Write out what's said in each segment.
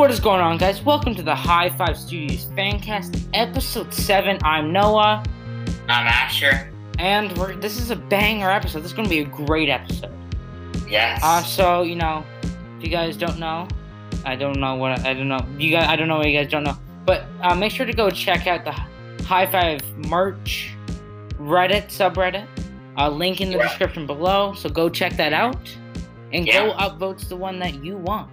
What is going on, guys? Welcome to the High Five Studios Fancast, episode seven. I'm Noah, I'm Asher. and we're this is a banger episode. This is gonna be a great episode. Yes. Uh, so you know, if you guys don't know, I don't know what I don't know. You guys, I don't know what you guys don't know, but uh, make sure to go check out the High Five merch Reddit subreddit. Uh, link in the Yeah. description below. So go check that out, and go Yeah. upvotes the one that you want.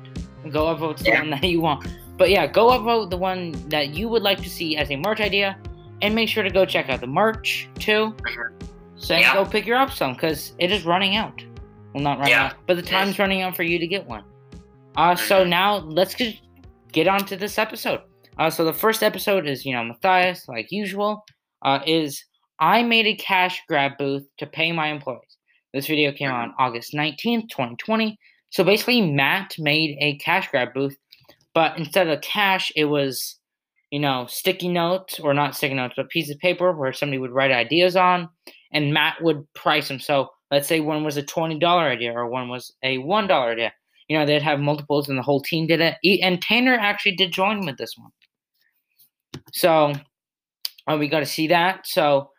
Go upvotes the one that you want. But yeah, go upvote the one that you would like to see as a merch idea, and make sure to go check out the merch too. So Yeah. go pick your up some because it is running out. Well, not running Yeah. out, but the time's running out for you to get one. Uh, so Mhm. now let's get get on to this episode. Uh, so the first episode is you know Matthias, like usual, uh, is I made a cash grab booth to pay my employees. This video came out on August nineteenth, twenty twenty. So basically, Matt made a cash grab booth, but instead of cash, it was you know sticky notes or not sticky notes, but pieces of paper where somebody would write ideas on, and Matt would price them. So let's say one was a twenty dollar idea or one was a one dollar idea. You know, they'd have multiples, and the whole team did it. And Tanner actually did join with this one. So uh, we got to see that. So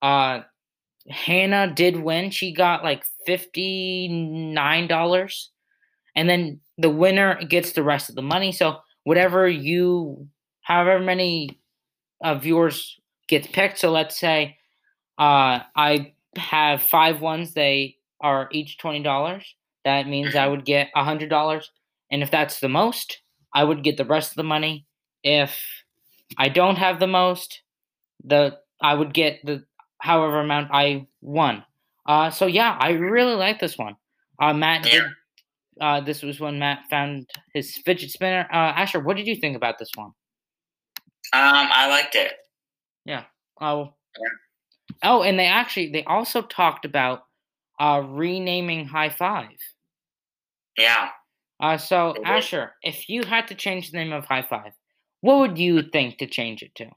uh, Hannah did win. She got like fifty nine dollars, and then the winner gets the rest of the money. So whatever you, however many uh, viewers gets picked. So let's say uh, I have five ones. They are each twenty dollars. That means I would get a hundred dollars, and if that's the most, I would get the rest of the money. If I don't have the most, the I would get the however amount I won. Uh, so yeah, I really like this one. Uh, Matt did. Uh, this was when Matt found his fidget spinner. Uh, Asher, what did you think about this one? um, I liked it. Yeah. Oh, Yeah. oh, and they actually they also talked about uh renaming High Five. Yeah. Uh, so. Asher, if you had to change the name of High Five, what would you think to change it to? Um,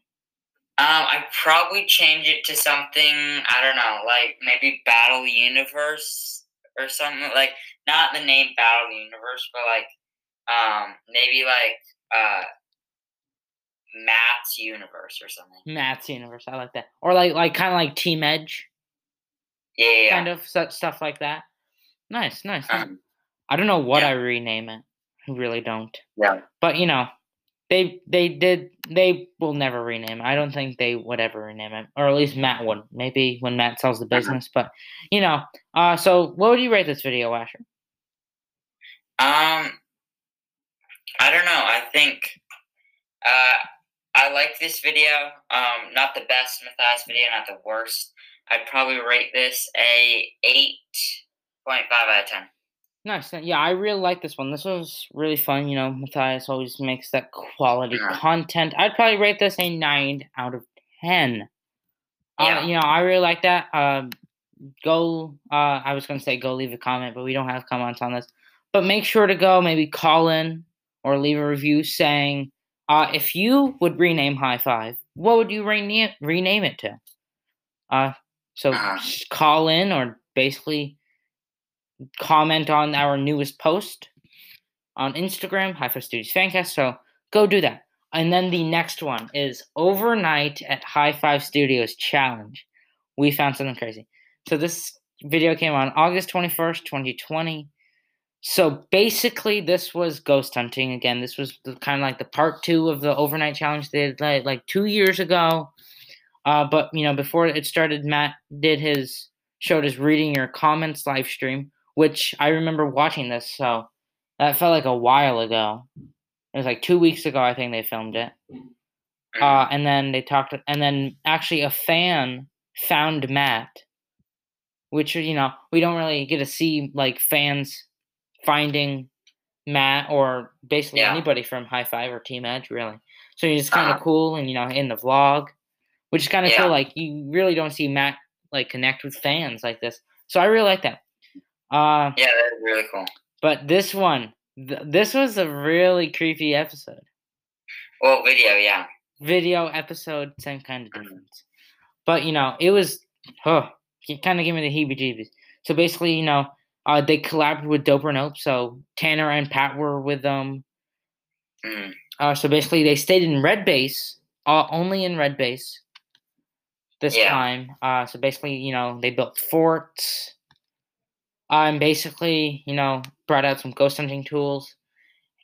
I'd probably change it to something I don't know, like maybe Battle Universe or something like not the name Battle Universe, but like um maybe like uh Matt's Universe or something. Matt's Universe, I like that, or like like kind of like Team Edge, Yeah. yeah, kind of such stuff like that. Nice, nice. Um, I don't know what yeah. I rename it. I really don't. yeah. But you know, they they did they will never rename it. I don't think they would ever rename it, or at least Matt would. Maybe when Matt sells the Uh-huh. business, but you know. Uh, so what would you rate this video, Asher? Um, I don't know. I think uh, I like this video. Um, not the best Matthias video, not the worst. I'd probably rate this a eight point five out of ten. Nice. Yeah, I really like this one. This was really fun. You know, Matthias always makes that quality Yeah. content. I'd probably rate this a nine out of ten. Yeah. Uh, you know, I really like that. Um, go. Uh, I was gonna say go leave a comment, but we don't have comments on this. But make sure to go. Maybe call in or leave a review saying uh, if you would rename High Five, what would you rename rename it to? Uh, so Uh-huh. call in or basically comment on our newest post on Instagram, High Five Studios Fancast. So go do that. And then the next one is overnight at High Five Studios challenge. We found something crazy. So this video came on August 21st, 2020. So basically, this was ghost hunting again. This was kind of like the part two of the overnight challenge they did like, like two years ago. Uh, but you know, before it started, Matt did his showed his reading your comments live stream, which I remember watching this. So that felt like a while ago. It was like two weeks ago, I think they filmed it. Uh, and then they talked, and then actually a fan found Matt, which you know we don't really get to see like fans finding Matt or basically Yeah. anybody from High Five or Team Edge really. So it's kind of Uh-huh. cool, and you know in the vlog, which is kind of Yeah. cool. Like you really don't see Matt like connect with fans like this. So I really like that. Uh, yeah, that's really cool. but this one, th- this was a really creepy episode. Well, video, yeah. Video episode, same kind of Mhm. difference. But you know, it was, huh, it kind of gave me the heebie-jeebies. So basically, you know, uh, they collabed with Dope or Nope. So Tanner and Pat were with them. Mm. Uh, so basically, they stayed in red base, uh, only in red base this Yeah. time. Uh, so basically, you know, they built forts. Uh, and basically, you know, brought out some ghost hunting tools,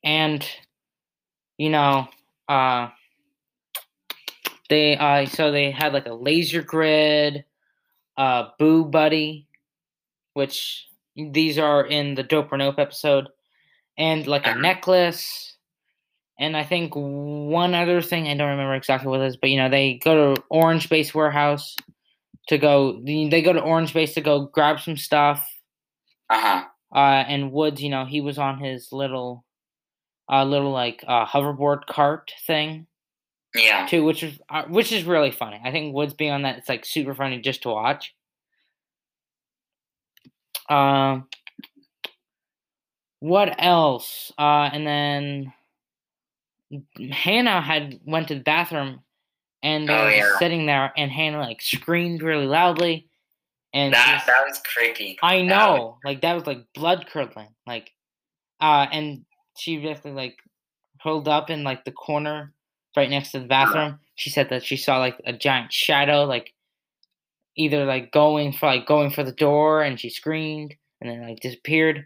and you know, uh, they uh, so they had like a laser grid, uh, Boo Buddy, which these are in the Dope or Nope episode, and like a Uh-huh. necklace, and I think one other thing I don't remember exactly what it is, but you know they go to Orange Base Warehouse to go. They go to Orange Base to go grab some stuff. Uh huh. Uh, and Woods, you know, he was on his little, uh, little like uh, hoverboard cart thing Yeah. too, which is uh, which is really funny. I think Woods being on that, it's like super funny just to watch. Um, what else? Uh, and then Hannah had went to the bathroom, and they Oh, were yeah. sitting there, and Hannah like screamed really loudly, and That was- that was creepy. I That know, like that was like blood curdling, like, uh, and she basically like pulled up in like the corner right next to the bathroom. She said that she saw like a giant shadow, like either like going for like going for the door, and she screamed and then like disappeared.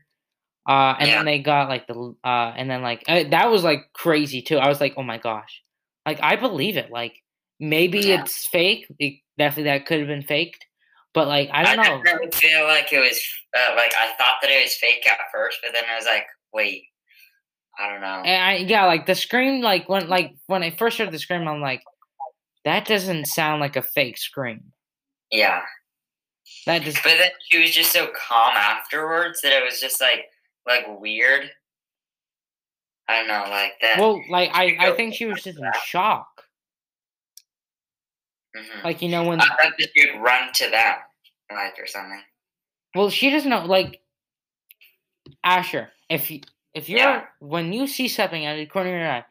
Uh, and Yeah. then they got like the uh, and then like uh, that was like crazy too. I was like, oh my gosh, like I believe it. Like maybe Yeah. it's fake. It, definitely that could have been faked, but like I don't know. definitely feel like it was uh, like I thought that it was fake at first, but then I was like, wait, I don't know. And I, yeah, like the scream, like when like when I first heard the scream, I'm like, that doesn't sound like a fake scream. Yeah, That just but then she was just so calm afterwards that it was just like like weird. I don't know, like that. well, like I I think she was just in shock. Mhm. Like you know when I thought that she would run to them, like or something. well she doesn't know like Asher if you if you're Yeah. when you see something out of the corner of your eye,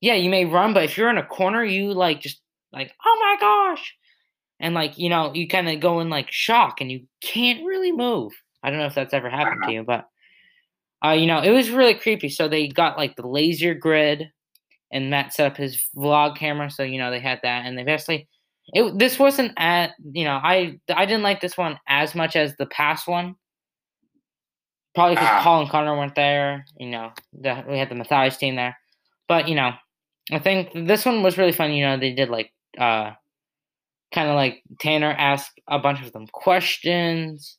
yeah, you may run, but if you're in a corner, you like just like oh my gosh, and like you know you kind of go in like shock and you can't really move. I don't know if that's ever happened to you, but uh, you know it was really creepy. So they got like the laser grid, and Matt set up his vlog camera, so you know they had that, and they basically it. This wasn't at you know I I didn't like this one as much as the past one. Probably because Ah. Paul and Connor weren't there. You know, the, we had the Matthias team there, but you know, I think this one was really fun. You know, they did like uh, kind of like Tanner asked a bunch of them questions.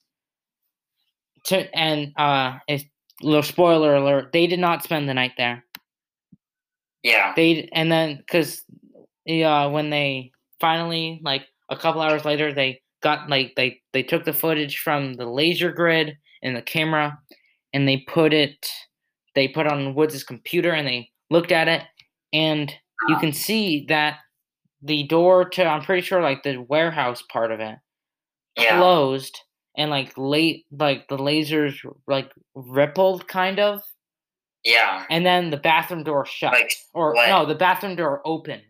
To and uh, a little spoiler alert: they did not spend the night there. Yeah, They and then because uh, when they finally like a couple hours later they got like they they took the footage from the laser grid and the camera and they put it they put on Woods' computer and they looked at it and you can see that the door to I'm pretty sure like the warehouse part of it yeah, closed and like late like the lasers like rippled kind of yeah. and then the bathroom door shut Like or what? no the bathroom door opened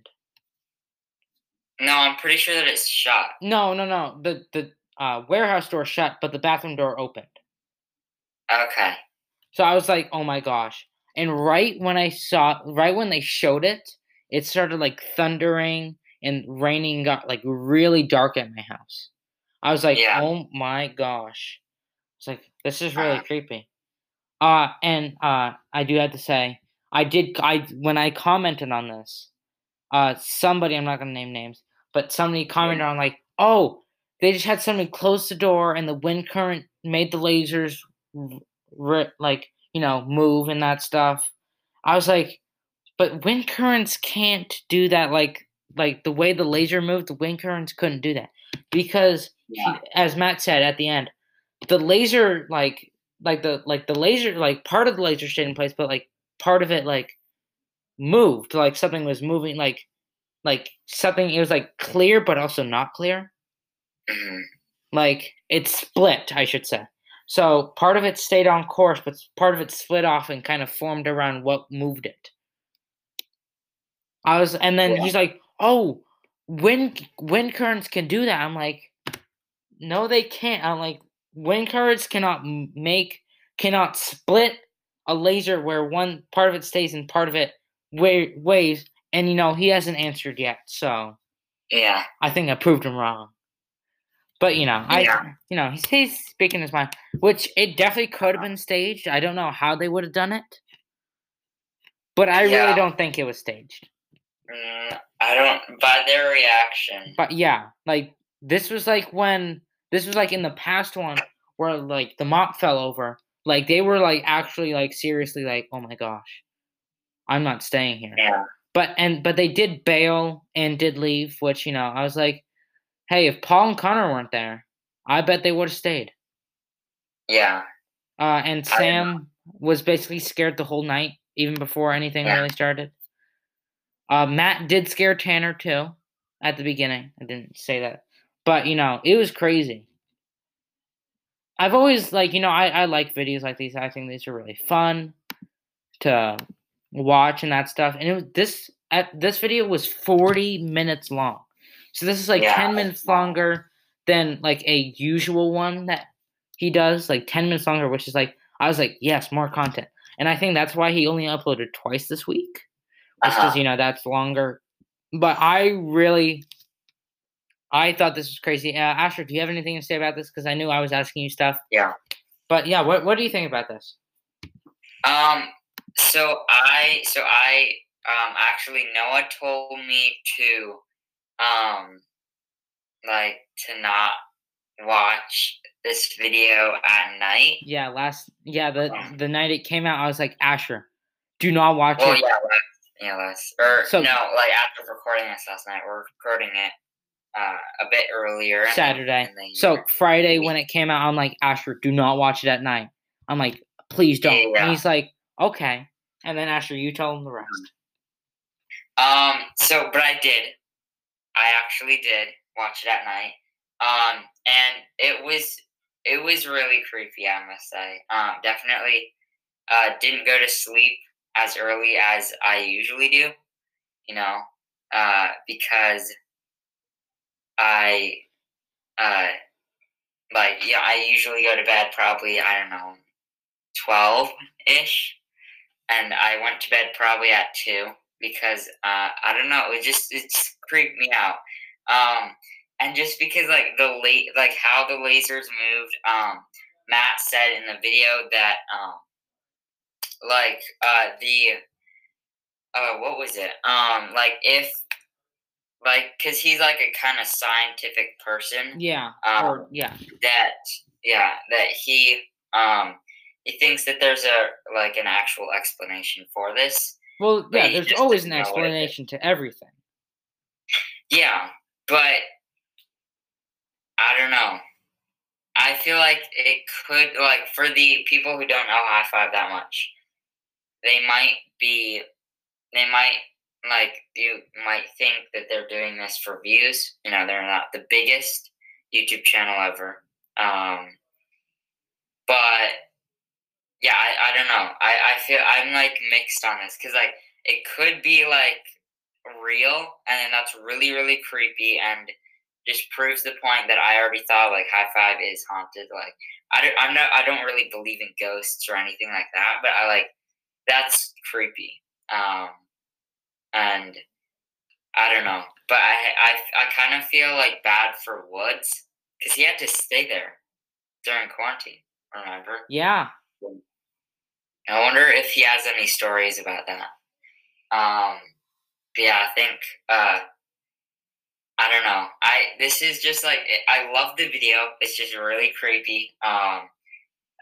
no, I'm pretty sure that it's shut. no no no the the uh, warehouse door shut but the bathroom door opened Okay. so i was like oh my gosh and right when i saw right when they showed it it started like thundering and raining got like really dark at my house. I was like Yeah. oh my gosh. It's like this is really Uh-huh. creepy. Uh and uh i do have to say i did i when i commented on this uh somebody i'm not gonna name names but somebody commented on like oh they just had somebody close the door and the wind current made the lasers r- r- like you know move and that stuff. I was like but wind currents can't do that like like the way the laser moved the wind currents couldn't do that because Yeah. as matt said at the end the laser like like the like the laser like part of the laser stayed in place but like part of it like moved like something was moving like like something it was like clear but also not clear Mhm. like it split i should say so part of it stayed on course but part of it split off and kind of formed around what moved it i was and then Yeah. he's like oh wind wind currents can do that i'm like no they can't i'm like wind currents cannot make cannot split a laser where one part of it stays and part of it way, ways, and you know he hasn't answered yet. So Yeah. I think I proved him wrong. But you know, I Yeah. you know he's, he's speaking his mind, which it definitely could have been staged. I don't know how they would have done it, but I Yeah. really don't think it was staged. Mm, I don't. By their reaction. But yeah, like this was like when this was like in the past one where like the mop fell over. Like they were like actually like seriously like, oh my gosh, I'm not staying here. Yeah. But and but they did bail and did leave, which you know I was like, hey, if Paul and Connor weren't there, I bet they would have stayed. Yeah. Uh, and I don't know. Sam was basically scared the whole night, even before anything Yeah. really started. Uh, Matt did scare Tanner too at the beginning. I didn't say that, but you know it was crazy. I've always like you know I I like videos like these. I think these are really fun to watch and that stuff. And it was this at this video was forty minutes long, so this is like Yeah, ten minutes longer than like a usual one that he does, like ten minutes longer, which is like I was like, yes, more content. And I think that's why he only uploaded twice this week. Just because Uh-huh. you know that's longer. But I really I thought this was crazy. Uh, Asher, do you have anything to say about this? Because I knew I was asking you stuff. Yeah. But yeah, what what do you think about this? Um. So I. So I. Um. Actually, Noah told me to. Um. Like to not watch this video at night. Yeah, last yeah the Um, the night it came out, I was like Asher, do not watch Well, it. yeah, last, yeah, last or So- no, like after recording this last night, we're recording it uh, a bit earlier. Saturday. So. Friday when it came out, I'm like Asher, do not watch it at night. I'm like, please don't. And he's like, okay. And then Asher, you tell him the rest. Um. So, but I did. I actually did watch it at night. Um. And it was it was really creepy. I must say. Um. Definitely. Uh. Didn't go to sleep as early as I usually do. You know. Uh. Because. I. Uh. Like yeah, I usually go to bed probably I don't know, twelve ish, and I went to bed probably at two because uh, I don't know. It just it just creeped me out. Um, and just because like the late like how the lasers moved. Um, Matt said in the video that um, like uh the uh what was it? Um, like if like because he's like a kind of scientific person Yeah. Um, or yeah. that yeah that he um he thinks that there's a like an actual explanation for this Well, yeah, there's always an doesn't know what it is. explanation to everything. Yeah, but I don't know. I feel like it could like for the people who don't know high five that much, they might be they might like you might think that they're doing this for views. You know, they're not the biggest YouTube channel ever. Um but yeah, I, I don't know. I, I feel I'm like mixed on this because like it could be like real and then that's really really creepy and just proves the point that I already thought like high five is haunted like I don't I'm not I don't really believe in ghosts or anything like that but I like that's creepy um and I don't know but I I, I kind of feel like bad for Woods because he had to stay there during quarantine remember Yeah. I wonder if he has any stories about that. Um, but yeah, I think uh, I don't know. I this is just like I love the video. It's just really creepy. Um,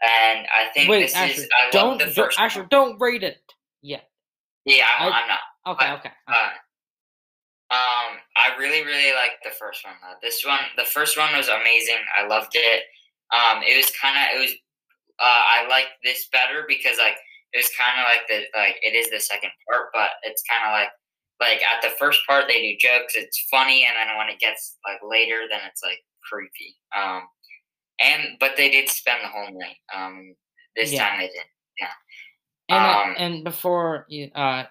and I think Wait, this Asher, is I don't, the don't first. Asher, one. don't rate it yet. Yeah, I'm, I- I'm not. Okay, But, okay. okay. Uh, um, I really, really liked the first one. Though. This one, the first one was amazing. I loved it. Um, it was kind of, it was. Uh, I liked this better because like it was kind of like the like it is the second part, but it's kind of like like at the first part they do jokes, it's funny, and then when it gets like later, then it's like creepy. Um, and but they did spend the whole night. Um, this Yeah. time they did. Yeah. And uh, um, and before you, uh,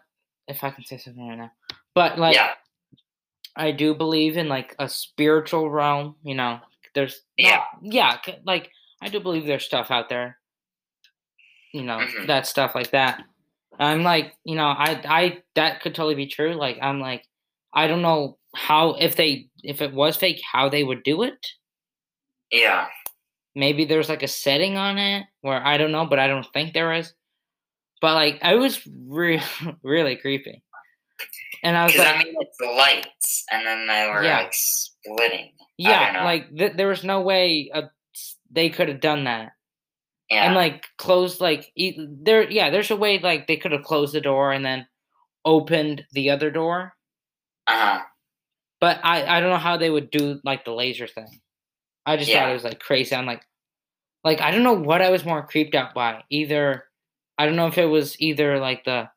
if I can say something right now, but like yeah, I do believe in like a spiritual realm. You know, there's Yeah. not- yeah, like I do believe there's stuff out there. You know Mhm. that stuff like that. I'm like, you know, I I that could totally be true. Like I'm like, I don't know how if they if it was fake, how they would do it. Yeah. Maybe there's like a setting on it where I don't know, but I don't think there is. But like, I was really really creepy, and I was like, I mean, it's the lights, and then they were Yeah. like splitting. Yeah, like th- there was no way uh, they could have done that. yeah. and like closed like e- there yeah there's a way like they could have closed the door and then opened the other door uh huh. but i i don't know how they would do like the laser thing i just thought it was like crazy. I'm like like i don't know what i was more creeped out by. Either i don't know if it was either like the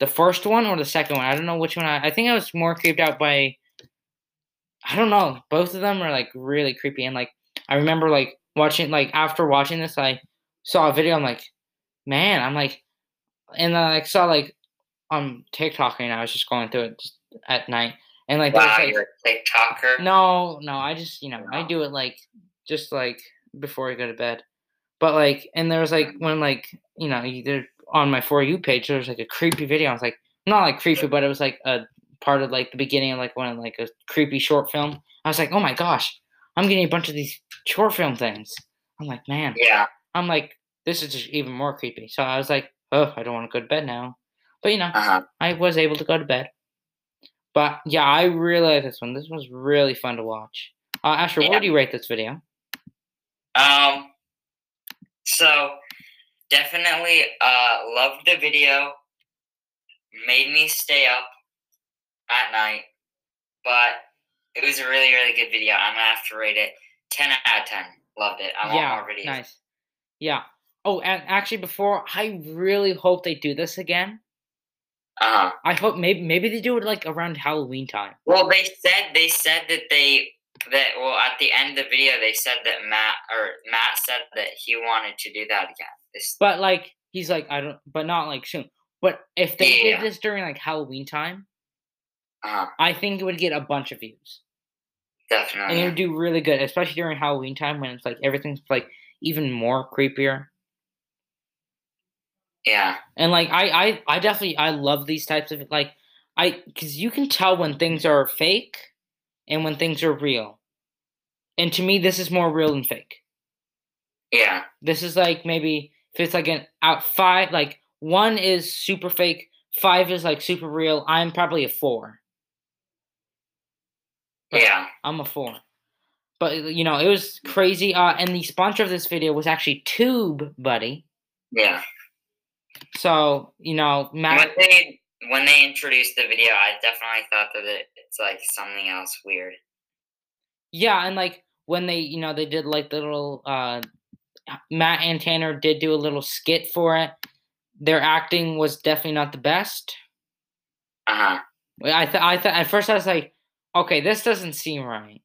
the first one or the second one. I don't know which one i, I think i was more creeped out by i don't know both of them are like really creepy. And like i remember like watching like after watching this i saw a video. I'm like man i'm like and then i like, saw like on tiktok and i was just going through it just at night and like Wow, like you're a TikToker. no, no, I just you know I do it like just like before I go to bed, but like and there was like when like you know either on my for you page there was like a creepy video. I was like not like creepy, but it was like a part of like the beginning of like one of like a creepy short film. I was like, oh my gosh, I'm getting a bunch of these short film things. I'm like, man, Yeah. I'm like this is just even more creepy. So I was like, oh, I don't want to go to bed now, but you know Uh huh. I was able to go to bed. But yeah, I really like this one. This was really fun to watch. Uh, Asher, Yeah. what do you rate this video? Um. So definitely, uh, loved the video. Made me stay up at night, but it was a really, really good video. I'm gonna have to rate it ten out of ten. Loved it. I want yeah, more videos. nice. Yeah. Oh, and actually, before I really hope they do this again. Uh huh. I hope maybe maybe they do it like around Halloween time. Well, they said they said that they that well at the end of the video they said that Matt or Matt said that he wanted to do that again. This But like he's like I don't, but not like soon. But if they Yeah. did this during like Halloween time, uh I think it would get a bunch of views. Definitely, and it would do really good, especially during Halloween time when it's like everything's like even more creepier. Yeah. And like I, I, I definitely I love these types of like I because you can tell when things are fake and when things are real. And to me, this is more real than fake. Yeah. This is like maybe if it's like an out five, like one is super fake, five is like super real. I'm probably a four. Right. Yeah. I'm a four. But you know, it was crazy. Uh, and the sponsor of this video was actually TubeBuddy. Yeah. So you know, Matt. When they when they introduced the video, I definitely thought that it, it's like something else weird. Yeah, and like when they, you know, they did like the little uh Matt and Tanner did do a little skit for it. Their acting was definitely not the best. Uh huh. I th- I thought at first I was like, okay, this doesn't seem right.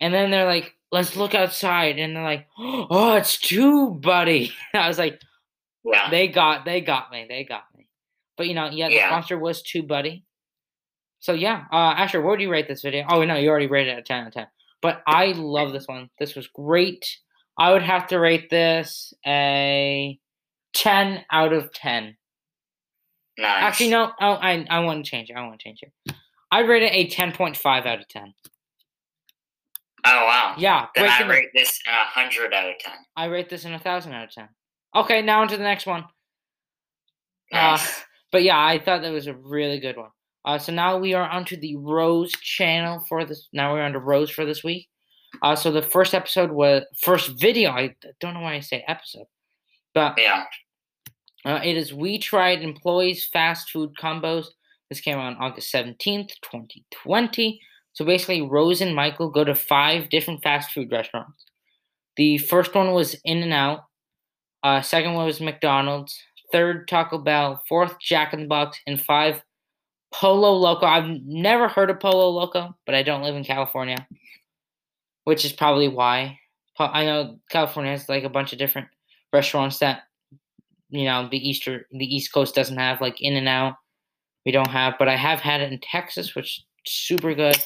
And then they're like, let's look outside, and they're like, oh, it's TubeBuddy. I was like, Yeah. they got they got me, they got me. But you know, yeah, the Yeah. sponsor was TubeBuddy. So yeah, uh, Asher, what would you rate this video? Oh no, you already rated it a ten out of ten. But I love this one. This was great. I would have to rate this a ten out of ten. nice. Actually, no. Oh, I I want to change it. I want to change it. I'd rate it a ten point five out of ten. Oh wow. Yeah, Then I rate this a hundred out of ten. I rate this in a thousand out of ten. Okay, now on to the next one. Nice. Uh, but yeah, I thought that was a really good one. Uh, so now we are onto the Rose channel for this. Now we're on to Rose for this week. Uh, so the first episode was first video. I don't know why I say episode, but yeah. uh, it is We Tried Employees Fast Food Combos. This came out on August 17th, 2020. So basically, Rose and Michael go to five different fast food restaurants. The first one was In and Out. Uh, second one was McDonald's. Third, Taco Bell. Fourth, Jack in the Box. And five, Pollo Loco. I've never heard of Pollo Loco, but I don't live in California, which is probably why. I know California has like a bunch of different restaurants that you know the easter the east coast doesn't have like in and out we don't have but i have had it in texas which super good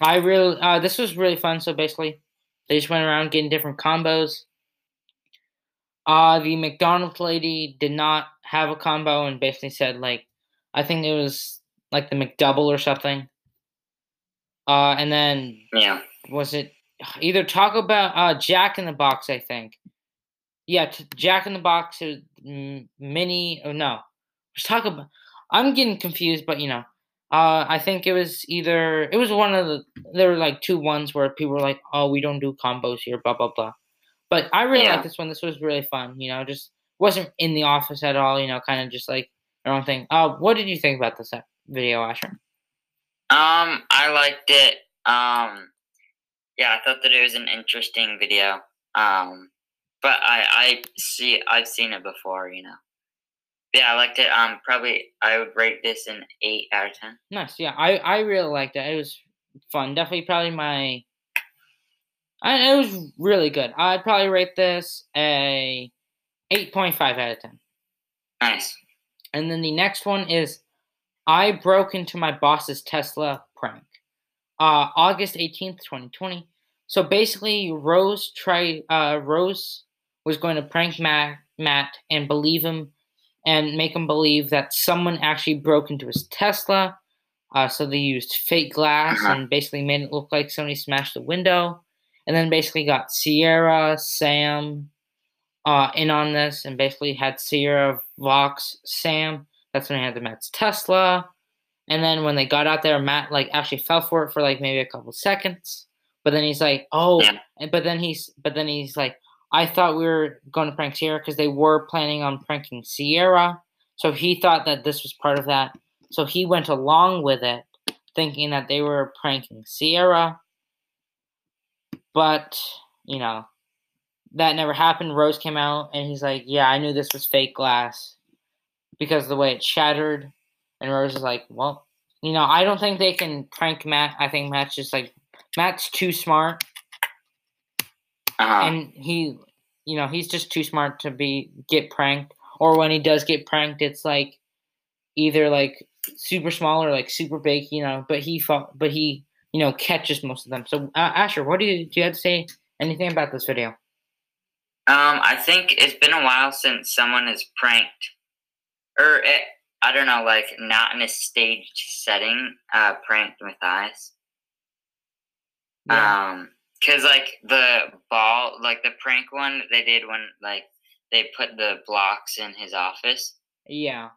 i really uh, this was really fun so basically they just went around getting different combos Uh, the McDonald's lady did not have a combo and basically said like, I think it was like the McDouble or something. Uh, and then Yeah. was it either Taco Bell, uh, Jack in the Box, I think. Yeah, t- Jack in the Box, is mm, mini. Oh no, was Taco Bell. I'm getting confused, but you know, uh, I think it was either it was one of the there were like two ones where people were like, oh, we don't do combos here, blah blah blah. But I really Yeah. like this one. This was really fun. You know, just wasn't in the office at all. You know, kind of just like their own thing. Uh, what did you think about this uh, video, Asher? Um, I liked it. Um, yeah, I thought that it was an interesting video. Um, but I I see I've seen it before, you know. Yeah, I liked it. Um, probably I would rate this an eight out of ten. Nice. Yeah, I I really liked it. It was fun. Definitely, probably my. I, it was really good. I'd probably rate this a eight point five out of ten. Nice. And then the next one is, I broke into my boss's Tesla prank. Uh, August eighteenth, twenty twenty. So basically, Rose tried. Uh, Rose was going to prank Matt, Matt and believe him, and make him believe that someone actually broke into his Tesla. Uh, so they used fake glass Uh-huh. and basically made it look like somebody smashed the window, and then basically got Sierra, Sam, uh, in on this, and basically had Sierra, Vox, Sam. That's when he had the Matt's Tesla. And then when they got out there, Matt like actually fell for it for like maybe a couple seconds. But then he's like, "Oh," Yeah. and but then he's but then he's like, "I thought we were going to prank Sierra because they were planning on pranking Sierra." So he thought that this was part of that. So he went along with it, thinking that they were pranking Sierra. But you know, that never happened. Rose came out and he's like, "Yeah, I knew this was fake glass because of the way it shattered." And Rose is like, "Well, you know, I don't think they can prank Matt. I think Matt's just like Matt's too smart, Uh-huh. and he, you know, he's just too smart to be get pranked. Or when he does get pranked, it's like either like super small or like super big, you know. But he fought, but he, you know, catches most of them. So uh, Asher, what do you do? You have to say anything about this video? Um, I think it's been a while since someone has pranked, or it, I don't know, like not in a staged setting, uh, pranked Matthias. Um, cause like the ball, like the prank one they did when like they put the blocks in his office. yeah.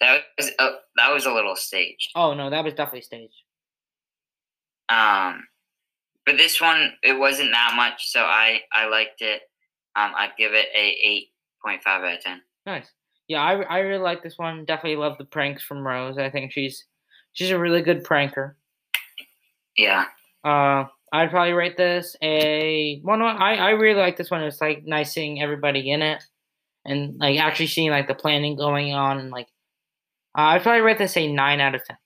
That was uh, that was a little staged. Oh no, that was definitely staged. Um, but this one it wasn't that much, so I I liked it. Um, I'd give it a eight point five out of ten. Nice. Yeah, I, I really like this one. Definitely love the pranks from Rose. I think she's she's a really good pranker. Yeah. Uh, I'd probably rate this a one. I I really like this one. It's like nice seeing everybody in it, and like actually seeing like the planning going on, and like uh, I'd probably rate this a nine out of ten.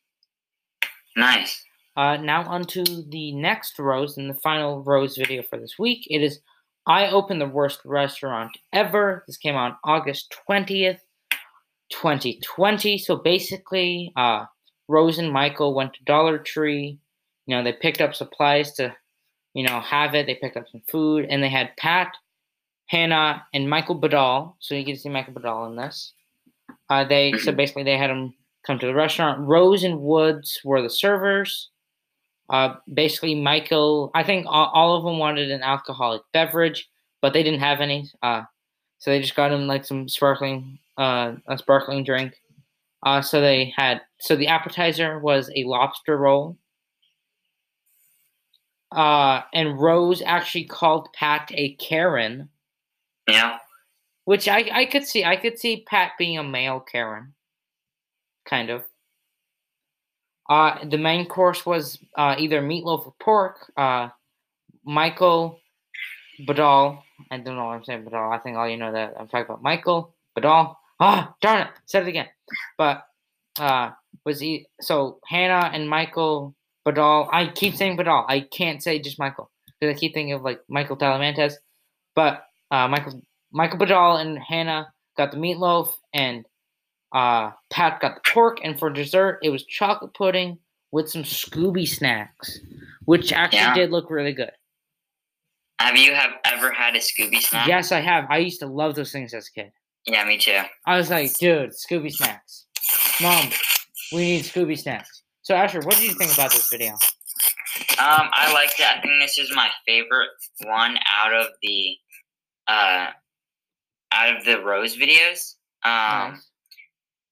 Nice. Uh, now onto the next Rose and the final Rose video for this week. It is I opened the worst restaurant ever. This came on August twentieth, twenty twenty. So basically, uh, Rose and Michael went to Dollar Tree. You know, they picked up supplies to, you know, have it. They picked up some food, and they had Pat, Hannah, and Michael Badal. So you can see Michael Badal in this. Uh, they so basically they had them come to the restaurant. Rose and Woods were the servers. Uh, basically, Michael, I think all, all of them wanted an alcoholic beverage, but they didn't have any. Uh, so they just got him like some sparkling, uh, a sparkling drink. Uh, so they had, so the appetizer was a lobster roll. Uh, and Rose actually called Pat a Karen, Yeah. which I, I could see. I could see Pat being a male Karen, kind of. Uh, the main course was uh, either meatloaf or pork. Uh, Michael Badal. I don't know what I'm saying, Badal. I think all you know that I'm talking about Michael Badal. Ah, darn it! Said it again. But uh, was he? So Hannah and Michael Badal. I keep saying Badal. I can't say just Michael because I keep thinking of like Michael Talamantes. But uh, Michael Michael Badal and Hannah got the meatloaf, and uh, Pat got the pork, and for dessert it was chocolate pudding with some Scooby snacks, which actually Yeah. did look really good. Have you have ever had a Scooby snack? Yes, I have. I used to love those things as a kid. Yeah, me too. I was like, dude, Scooby snacks. Mom, we need Scooby snacks. So Asher, what did you think about this video? Um, I liked it. I think this is my favorite one out of the uh out of the Rose videos. Um, Nice.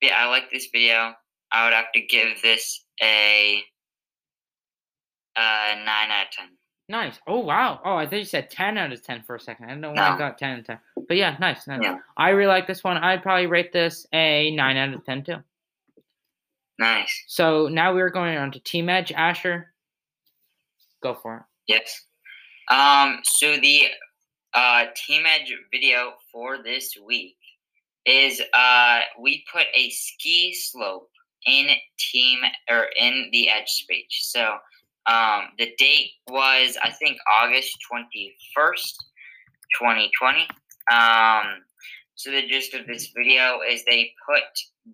Yeah, I like this video. I would have to give this a uh nine out of ten. Nice. Oh wow. Oh, I thought you said ten out of ten for a second. I didn't know why I got ten out of ten. But yeah, nice, nice. Yeah. I really like this one. I'd probably rate this a nine out of ten too. Nice. So now we're going on to Team Edge. Asher, go for it. Yes. Um, so the uh, Team Edge video for this week is uh, we put a ski slope in Team or in the Edge speech. So um, the date was I think August twenty first, twenty twenty. Um, so the gist of this video is they put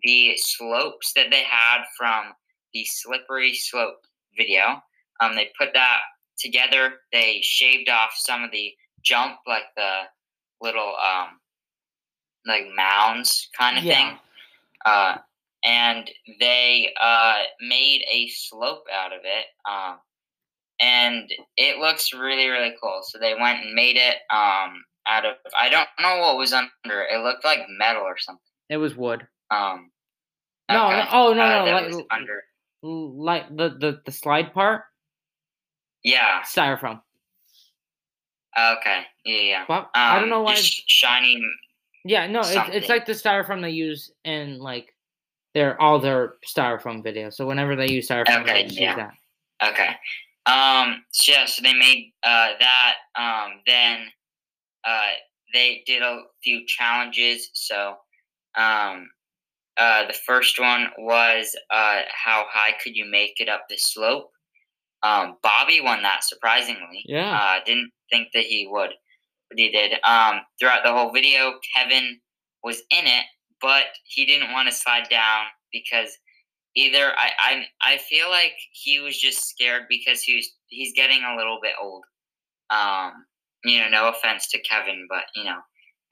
the slopes that they had from the slippery slope video. Um, they put that together. They shaved off some of the jump, like the little um, like mounds kind of Yeah. thing. Uh, and they uh, made a slope out of it. Um, and it looks really, really cool. So they went and made it um, out of, I don't know what was under it. It looked like metal or something. It was wood. Um, No, okay. no, oh no, Uh, no, like, was under. like the, the the slide part, Yeah. styrofoam. Okay. Yeah. yeah. Well, I don't Um, know why. just shiny. Yeah, no, it's, it's like the styrofoam they use in like their all their styrofoam videos. So whenever they use styrofoam, Okay, they yeah. use that. Okay. Um. So yeah. So they made uh that. Um. Then, uh, they did a few challenges. So, um, uh, the first one was uh how high could you make it up the slope. Um, Bobby won that surprisingly. Yeah. Uh, didn't think that he would, but he did. Um, throughout the whole video, Kevin was in it, but he didn't want to slide down because either I, I I feel like he was just scared because he's he's getting a little bit old. Um, you know, no offense to Kevin, but you know,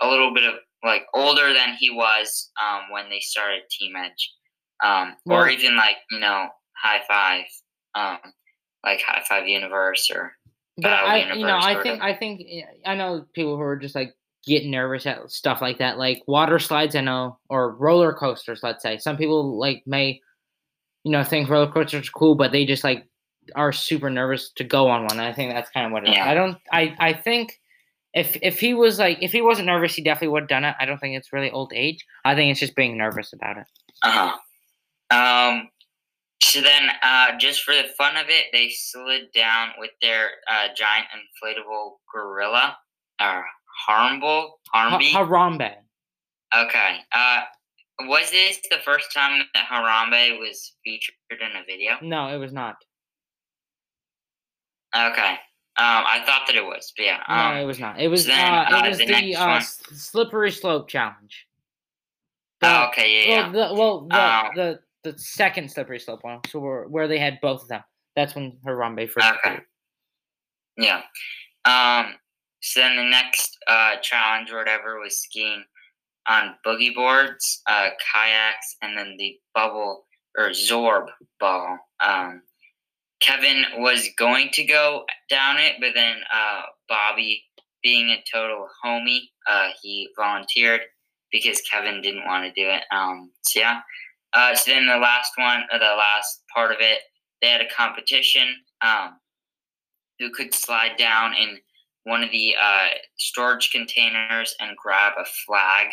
a little bit of like older than he was um, when they started Team Edge, um, or even like you know, High Five, um, like High Five Universe or But Battle I, you know, I think. I think, I know people who are just like getting nervous at stuff like that, like water slides. I know, or roller coasters. Let's say some people like may, you know, think roller coasters are cool, but they just like are super nervous to go on one. I think that's kind of what it is. Yeah. I don't. I, I think if if he was like if he wasn't nervous, he definitely would have done it. I don't think it's really old age. I think it's just being nervous about it. Uh huh. Um. So then, uh, just for the fun of it, they slid down with their uh, giant inflatable gorilla, or Harmble, Ha- Harmby. Harambe. okay. Uh, was this the first time that Harambe was featured in a video? No, it was not. Okay. Um, I thought that it was, but yeah. No, Um, it was not. It was then, uh, uh, it was the the, uh, slippery slope challenge. oh, okay. Yeah. Well, the well the, Um, the the second slippery slope one, so where, where they had both of them. That's when Harambe first. Okay. appeared. Yeah. Um. So then the next uh, challenge or whatever was skiing on boogie boards, uh, kayaks, and then the bubble or Zorb ball. Um, Kevin was going to go down it, but then uh, Bobby, being a total homie, uh, he volunteered because Kevin didn't want to do it. Um, so yeah. Uh, so then the last one, or the last part of it, they had a competition. Um, who could slide down in one of the uh, storage containers and grab a flag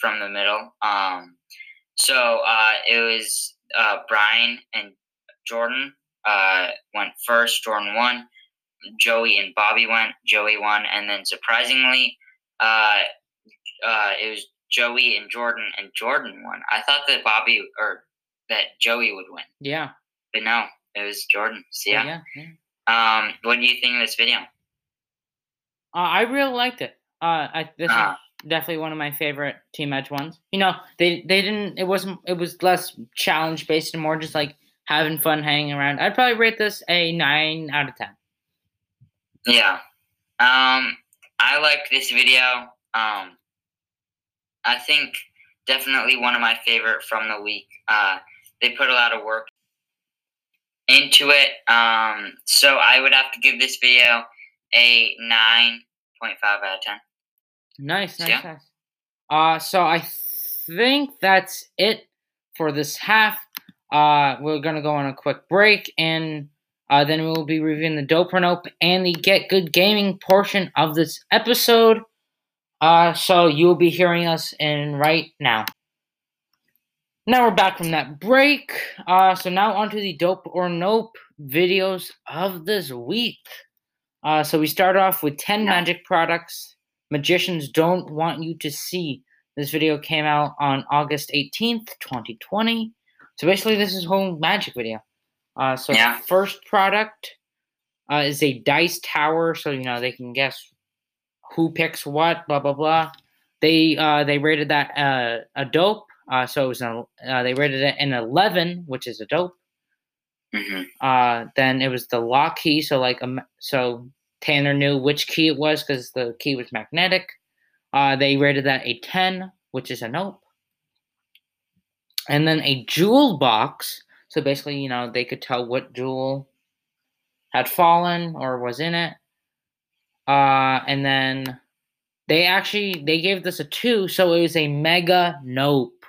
from the middle. Um, so uh, it was uh, Brian and Jordan uh, went first. Jordan won. Joey and Bobby went. Joey won, and then surprisingly, uh, it was Joey and Jordan, and Jordan won. I thought that Bobby or that Joey would win, Yeah. but no, it was Jordan. So yeah. Yeah. yeah. Um, what do you think of this video? Uh, I really liked it. Uh, I this Uh, is definitely one of my favorite Team Edge ones. You know, they they didn't. It wasn't. It was less challenge based and more just like having fun hanging around. I'd probably rate this a nine out of ten. yeah. Um, I liked this video. Um, I think definitely one of my favorite from the week. Uh, they put a lot of work into it. Um, so I would have to give this video a 9.5 out of 10. Nice, nice, Yeah. nice. Uh, so I think that's it for this half. Uh, we're gonna go on a quick break, and uh, then we'll be reviewing the Dope and the Get Good Gaming portion of this episode. Uh, so you'll be hearing us in right now. Now we're back from that break. Uh, so now onto the Dope or Nope videos of this week. Uh, so we start off with 10 Yeah. magic products magicians don't want you to see. This video came out on August 18th, 2020. So basically, this is a whole magic video. Uh, so Yeah. first product uh, is a dice tower, so you know they can guess who picks what, blah blah blah. They uh, they rated that uh, a dope, uh, so it was an, uh, they rated it an 11, which is a dope. hmm Uh, then it was the lock key. So like, um, so Tanner knew which key it was because the key was magnetic. Uh, they rated that a ten, which is a nope. And then a jewel box. So basically, you know, they could tell what jewel had fallen or was in it. Uh, and then they actually they gave this a two, so it was a mega nope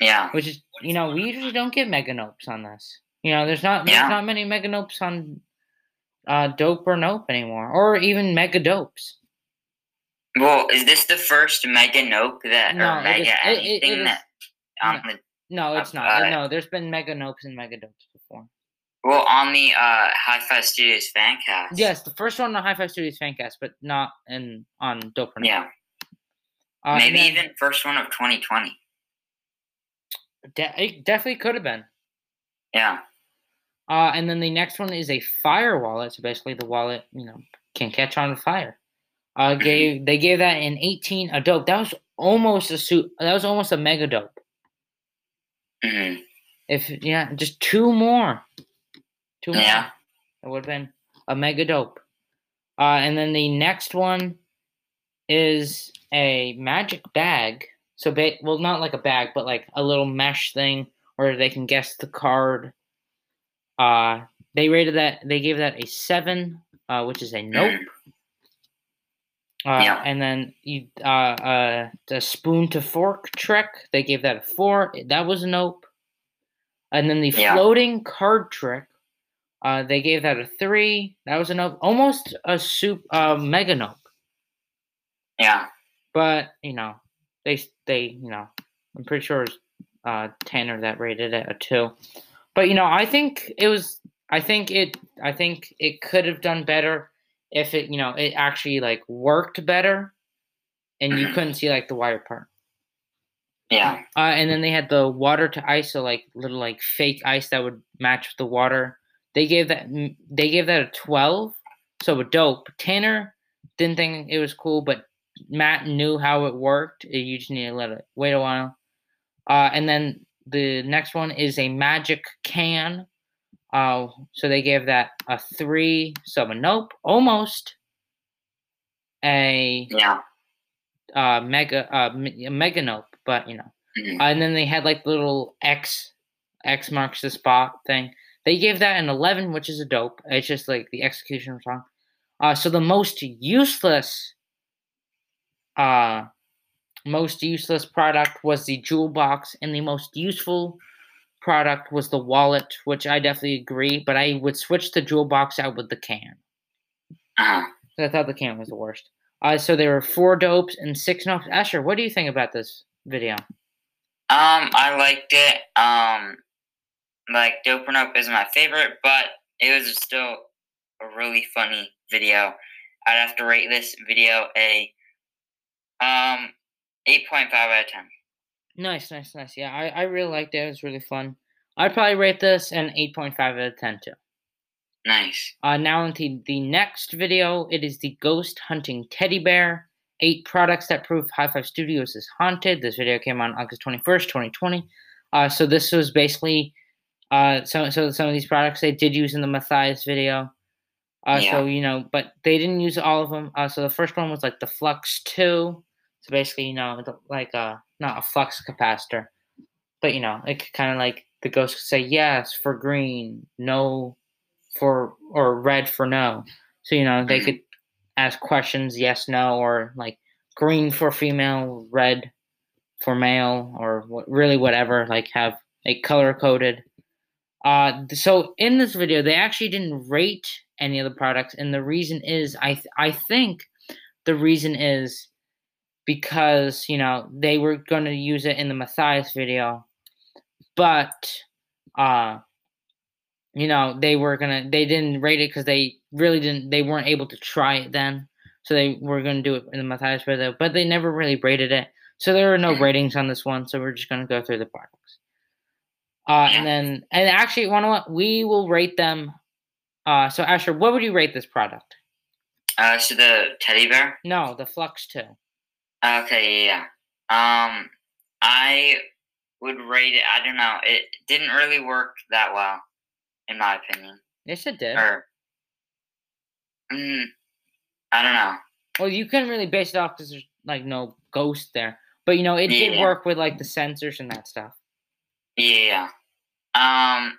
Yeah. which is you know we usually don't get mega nopes on this. You know, there's not Yeah. there's not many mega nopes on uh, dope or nope anymore, or even mega dopes. Well, is this the first mega nope that No, or mega is- it- it- it anything is- on the No, it's Uh, not. no, there's been mega nopes and mega dopes before. Well on the uh High Five Studios fan cast? Yes, the first one on the High Five Studios Fancast, but not in on dope. Yeah. Uh, Maybe then- even first one of 2020. de- it definitely could have been. Yeah. Uh, and then the next one is a fire wallet. So basically, the wallet, you know, can catch on fire. Uh, gave they gave that an 18 a dope. That was almost a suit. That was almost a mega dope. hmm If yeah, just two more, two more, Yeah. it would have been a mega dope. Uh, and then the next one is a magic bag. So, ba- well, not like a bag, but like a little mesh thing where they can guess the card. Uh, they rated that. They gave that a seven, uh, which is a nope. Uh, Yeah. And then you, uh, uh, the spoon to fork trick, they gave that a four. That was a nope. And then the Yeah. floating card trick, uh, they gave that a three. That was a nope. Almost a soup, uh, mega nope. Yeah. But you know, they they you know, I'm pretty sure it was uh, Tanner that rated it a two. But you know, I think it was. I think it. I think it could have done better if it. You know, it actually like worked better, and you couldn't see like the wire part. Yeah. Uh, and then they had the water to ice, so like little like fake ice that would match with the water. They gave that mm, they gave that a twelve, so a dope. Tanner didn't think it was cool, but Matt knew how it worked. Uh, You just need to let it wait a while. Uh, and then the next one is a magic can. Uh, so they gave that a three, so a nope, almost a Yeah. uh, mega uh, me- mega nope, but you know. Mhm. Uh, and then they had like little X, X marks the spot thing. They gave that an 11, which is a dope. It's just like the execution was wrong. Uh, so the most useless, uh, most useless product was the jewel box, and the most useful product was the wallet, which I definitely agree. But I would switch the jewel box out with the can. 'cause I thought the can was the worst. Uh, so there were four dopes and six nopes. Asher, what do you think about this video? Um, I liked it. Um, like Dope or Nope is my favorite, but it was still a really funny video. I'd have to rate this video a um eight point five out of ten. Nice, nice, nice. Yeah, I, I really liked it. It was really fun. I'd probably rate this an 8.5 out of 10 too. Nice. Uh, now into the next video. It is the ghost hunting teddy bear. Eight products that prove High Five Studios is haunted. This video came on August 21st, 2020. Uh, so this was basically uh, so, so some of these products they did use in the Matthias video. Uh, Yeah. So you know, but they didn't use all of them. Uh, so the first one was like the Flux Two. So basically, you know, like a not a flux capacitor, but you know, it could kind of like the ghost could say yes for green, no for or red for no. So you know, they could ask questions yes, no, or like green for female, red for male, or what, really whatever. Like have a color coded. Uh, so in this video, they actually didn't rate any of the products, and the reason is I th- I think the reason is because you know they were going to use it in the Matthias video, but uh, you know they were gonna they didn't rate it because they really didn't they weren't able to try it then, so they were going to do it in the Matthias video, but they never really rated it, so there are no ratings on this one, so we're just going to go through the products. Uh, and then, and actually, you know what? We will rate them. Uh, so Asher, what would you rate this product? Uh, so the teddy bear. No, the Flux Two. Okay, yeah. yeah. Um, I would rate it. I don't know. It didn't really work that well, in my opinion. Yes, it did. Or, mm, I don't know. Well, you couldn't really base it off because there's like no ghost there, but you know it did work with like the sensors and that stuff. Yeah. Um,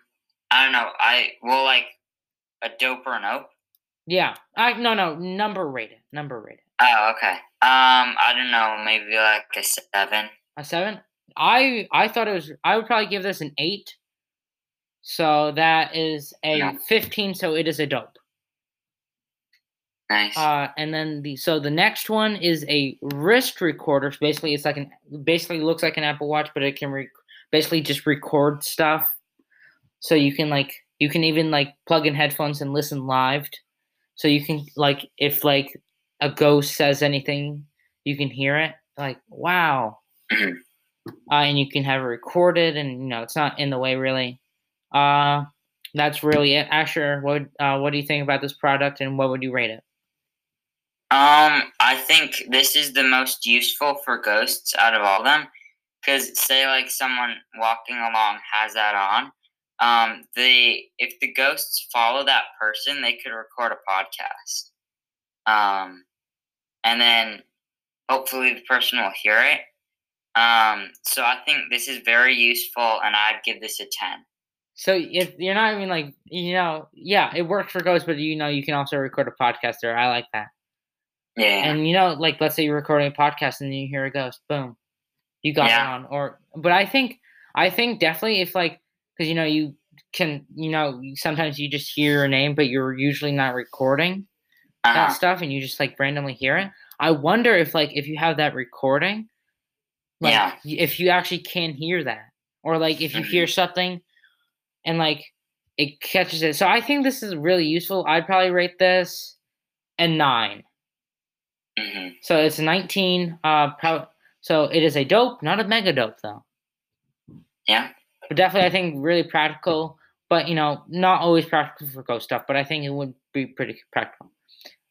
I don't know. I well, like a dope or an ope. Yeah, I no no number rated number rated Oh, okay. Um, I don't know. Maybe like a seven. a seven. I I thought it was I would probably give this an eight. So that is a Yeah. fifteen. So it is a dope. Nice. Uh, and then the so the next one is a wrist recorder. So basically, it's like an basically looks like an Apple Watch, but it can re- basically just record stuff. So you can like you can even like plug in headphones and listen live. So you can like if like a ghost says anything, you can hear it. Like wow. Uh, and you can have it recorded, and you know it's not in the way really. Uh, that's really it. Asher, what uh, what do you think about this product, and what would you rate it? Um, I think this is the most useful for ghosts out of all of them. Because say like someone walking along has that on, um, the if the ghosts follow that person, they could record a podcast. Um, and then hopefully the person will hear it. Um, so I think this is very useful, and I'd give this a ten. So if you're not even like you know, yeah, it works for ghosts, but you know you can also record a podcast there. I like that. Yeah. And you know, like let's say you're recording a podcast and you hear a ghost, boom, you got Yeah. it on. Or but I think I think definitely if like because you know you can you know sometimes you just hear a name, but you're usually not recording that uh-huh. stuff, and you just like randomly hear it. I wonder if like if you have that recording, like Yeah. if you actually can hear that, or like if you Mhm. hear something and like it catches it. So I think this is really useful. I'd probably rate this a nine. hmm So it's 19. Uh, pro- so it is a dope, not a mega dope though. Yeah. But definitely, I think really practical. But you know, not always practical for ghost stuff. But I think it would be pretty practical.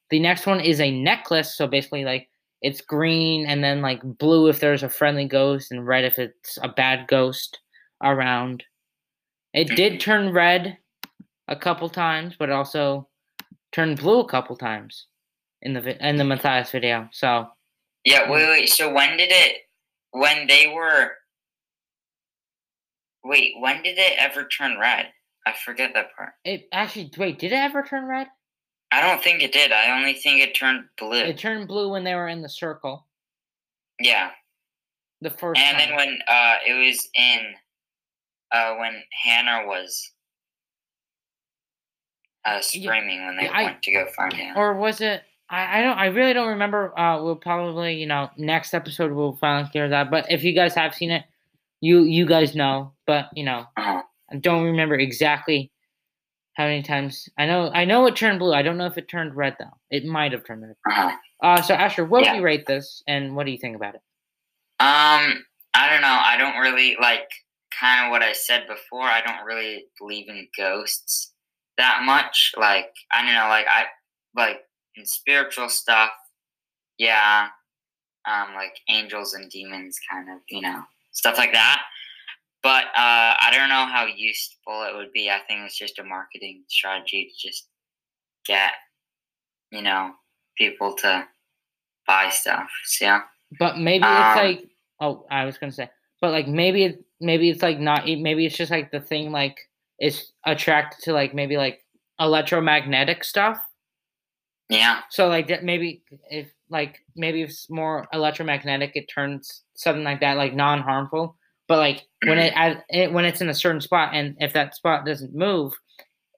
The next one is a necklace. So basically, like it's green and then like blue if there's a friendly ghost and red if it's a bad ghost around. It did turn red a couple times, but also turned blue a couple times in the in the Matthias video. So Yeah, wait, wait. So when did it? When they were? Wait, when did it ever turn red? I forget that part. It actually wait, did it ever turn red? I don't think it did. I only think it turned blue. It turned blue when they were in the circle. yeah, The first and time. then when uh, it was in, uh, when Hannah was, uh, screaming when they I- went to go find Hannah. or was it I, I don't I really don't remember. Uh we'll probably, you know, next episode we'll finally clear that. But if you guys have seen it, you you guys know. But you know. I don't remember exactly how many times I know I know it turned blue. I don't know if it turned red though. It might have turned red. Uh-huh. Uh so Asher, what Yeah. would you rate this and what do you think about it? Um, I don't know. I don't really like kind of what I said before. I don't really believe in ghosts that much. Like I don't know. Like I like in spiritual stuff. Yeah. Um, like angels and demons, kind of, you know, stuff like that. But uh, I don't know how useful it would be. I think it's just a marketing strategy to just get, you know, people to buy stuff. So yeah. But maybe Um, it's like oh, I was gonna say, but like maybe it maybe it's like not maybe it's just like the thing like is attracted to like maybe like electromagnetic stuff. Yeah. So like that maybe if like maybe if it's more electromagnetic, it turns something like that like non harmful. But like when it, it when it's in a certain spot, and if that spot doesn't move,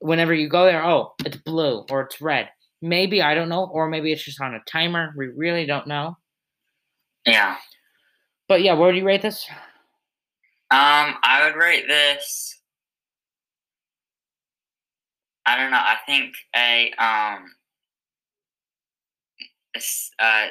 whenever you go there, oh, it's blue or it's red. Maybe I don't know, or maybe it's just on a timer. We really don't know. Yeah. But yeah, where do you rate this? Um, I would rate this. I don't know. I think a um. Uh.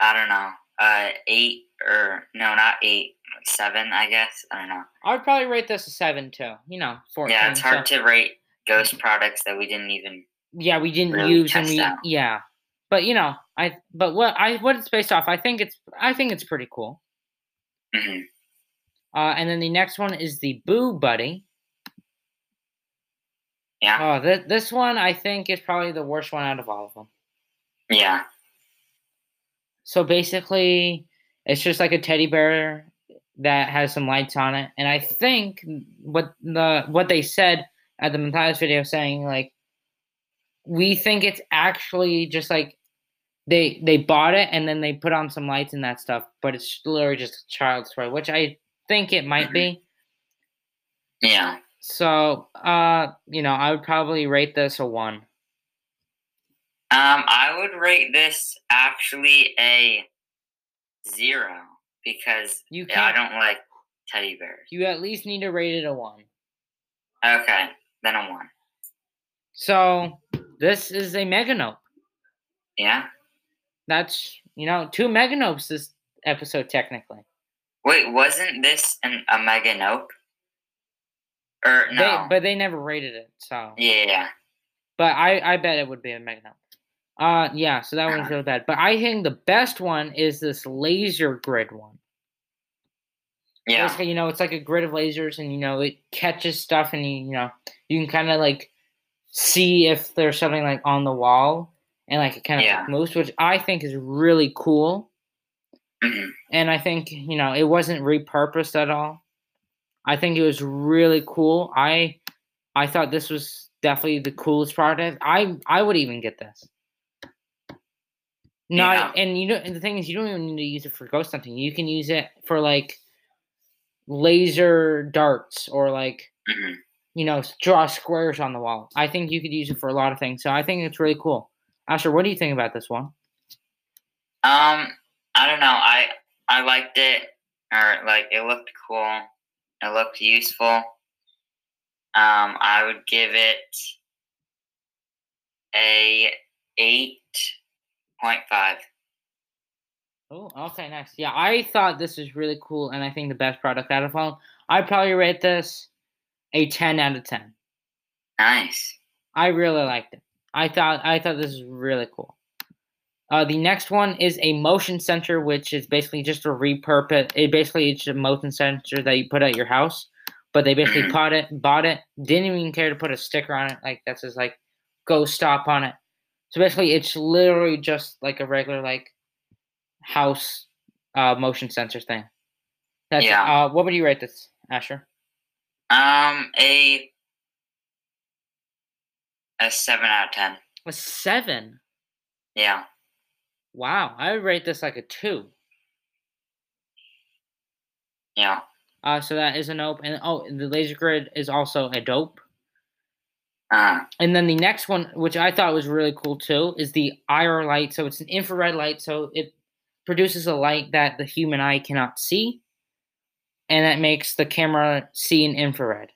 I don't know. Uh, eight or no, not eight, seven. I guess. I don't know. I would probably rate this a seven too. You know, fourteen. Yeah, it's hard so- to rate ghost products that we didn't even. yeah, we didn't really use and we out. yeah. But you know, I but what I what it's based off, I think it's I think it's pretty cool. Mhm. Uh, and then the next one is the Boo Buddy. Yeah. Oh, th- this one I think is probably the worst one out of all of them. Yeah. So basically, it's just like a teddy bear that has some lights on it, and I think what the what they said at the Matthias video saying like we think it's actually just like they they bought it and then they put on some lights and that stuff, but it's literally just a child's toy, which I think it might be. Yeah. So, uh, you know, I would probably rate this a one. Um, I would rate this actually a zero because You yeah, I don't like teddy bears. You at least need to rate it a one. Okay, then a one. So this is a meganope. Yeah. That's you know two meganopes this episode technically. Wait, wasn't this an, a mega nope? Or no? They, but they never rated it. So, yeah. but I I bet it would be a meganope. Uh, yeah. So that one's really bad. But I think the best one is this laser grid one. Yeah. Basically, you know, it's like a grid of lasers, and you know, it catches stuff, and you, you know, you can kind of like see if there's something like on the wall, and like it kind of Yeah. moves, which I think is really cool. Mhm. And I think you know, it wasn't repurposed at all. I think it was really cool. I I thought this was definitely the coolest product. I I would even get this. Not and you know and the thing is you don't even need to use it for ghost hunting. You can use it for like laser darts or like Mhm. you know draw squares on the wall. I think you could use it for a lot of things. So I think it's really cool. Asher, what do you think about this one? Um, I don't know. I I liked it, or like it looked cool. It looked useful. Um, I would give it a eight point five. Oh, okay, nice. Yeah, I thought this was really cool, and I think the best product out of all. I'd probably rate this a ten out of ten. Nice. I really liked it. I thought I thought this was really cool. Uh, the next one is a motion sensor, which is basically just a repurpose. It basically it's a motion sensor that you put at your house, but they basically bought it, bought it, didn't even care to put a sticker on it, like that says like "Go Stop" on it. So basically, it's literally just like a regular like house uh, motion sensor thing. That's Yeah. Uh, what would you rate this, Asher? Um, a a seven out of ten. A seven. Yeah. Wow, I would rate this like a two. Yeah. Uh, so that is a nope. And oh, the laser grid is also a dope. Uh, And then the next one, which I thought was really cool too, is the IR light. So it's an infrared light, so it produces a light that the human eye cannot see, and that makes the camera see in infrared.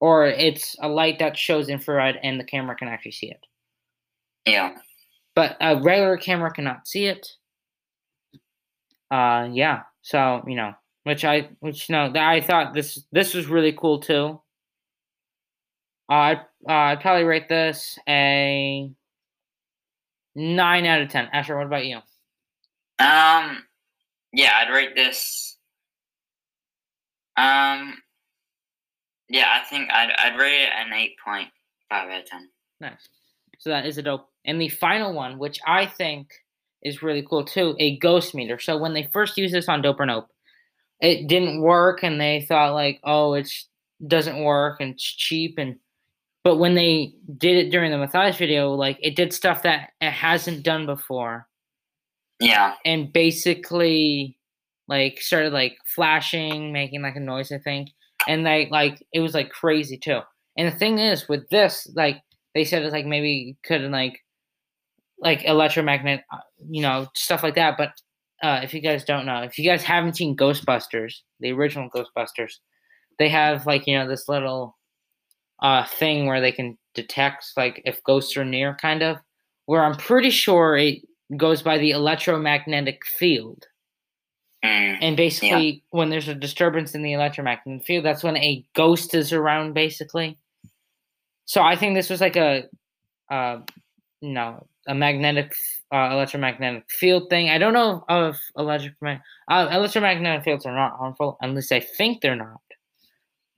Or it's a light that shows infrared, and the camera can actually see it. yeah. But a regular camera cannot see it. Uh, yeah. So you know, which I, which no, that I thought this this was really cool too. Uh, I'd, uh, I'd probably rate this a nine out of ten. Asher, what about you? Um, yeah, I'd rate this. Um, yeah, I think I'd I'd rate it an eight point five out of ten. Nice. So that is a dope. And the final one, which I think is really cool too, a ghost meter. So when they first used this on Dope or Nope, it didn't work, and they thought like, oh, it doesn't work and it's cheap, and but when they did it during the Matthias video, like it did stuff that it hasn't done before. Yeah. And basically, like started like flashing, making like a noise, I think, and like like it was like crazy too. And the thing is, with this, like they said, it's like maybe couldn't like like electromagnet, uh, you know, stuff like that. But uh, if you guys don't know, if you guys haven't seen Ghostbusters, the original Ghostbusters, they have like you know this little uh thing where they can detect like if ghosts are near, kind of. Where I'm pretty sure it goes by the electromagnetic field. Mm, And basically, yeah. when there's a disturbance in the electromagnetic field, that's when a ghost is around, basically. So I think this was like a, uh, no, a magnetic, uh, electromagnetic field thing. I don't know if electric, uh, electromagnetic fields are not harmful, at least I think they're not.